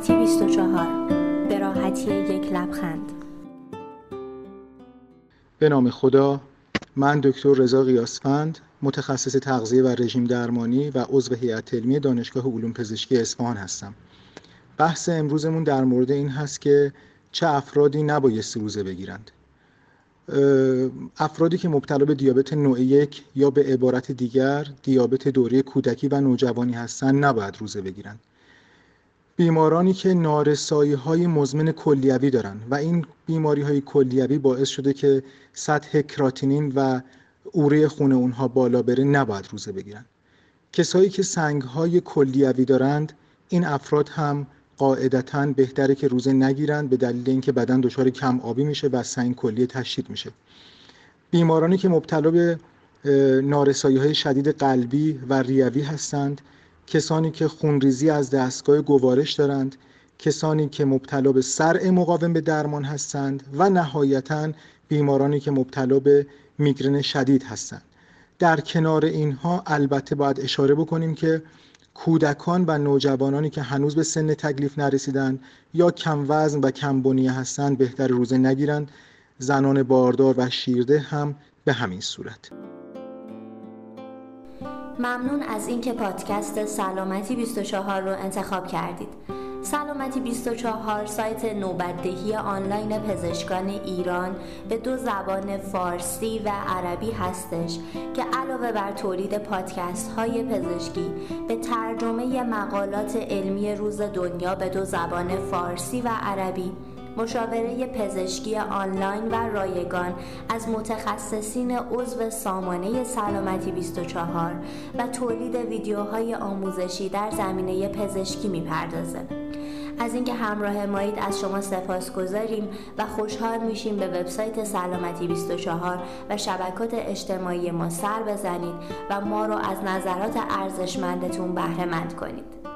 سلامتی 24 به راحتی یک لبخند. به نام خدا من دکتر رضا قیاسفند متخصص تغذیه و رژیم درمانی و عضو هیئت علمی دانشگاه علوم پزشکی اصفهان هستم. بحث امروزمون در مورد این هست که چه افرادی نبایستی روزه بگیرند. افرادی که مبتلا به دیابت نوع یک یا به عبارت دیگر دیابت دوره کودکی و نوجوانی هستند نباید روزه بگیرند. بیمارانی که نارسایی های مزمن کلیوی دارند و این بیماری های کلیوی باعث شده که سطح کراتینین و اوره خون اونها بالا بره نباید روزه بگیرن. کسایی که سنگ های کلیوی دارند این افراد هم قاعدتا بهتره که روزه نگیرند به دلیل اینکه بدن دچار کم آبی میشه و سنگ کلیه تشدید میشه. بیمارانی که مبتلا به نارسایی های شدید قلبی و ریوی هستند کسانی که خونریزی از دستگاه گوارش دارند کسانی که مبتلا به سرع مقاوم به درمان هستند و نهایتا بیمارانی که مبتلا به میگرن شدید هستند. در کنار اینها البته باید اشاره بکنیم که کودکان و نوجوانانی که هنوز به سن تکلیف نرسیدند یا کم وزن و کم بنیه هستند بهتر روزه نگیرند. زنان باردار و شیرده هم به همین صورت. ممنون از اینکه پادکست سلامتی 24 رو انتخاب کردید. سلامتی 24 سایت نوبتدهی آنلاین پزشکان ایران به دو زبان فارسی و عربی هستش که علاوه بر تولید پادکست های پزشکی به ترجمه مقالات علمی روز دنیا به دو زبان فارسی و عربی مشاوره پزشکی آنلاین و رایگان از متخصصین عضو سامانه سلامتی 24 و تولید ویدیوهای آموزشی در زمینه پزشکی می‌پردازه. از اینکه همراه مایید از شما سپاس گذاریم و خوشحال میشیم به وبسایت سلامتی 24 و شبکات اجتماعی ما سر بزنید و ما رو از نظرات ارزشمندتون بهره مند کنید.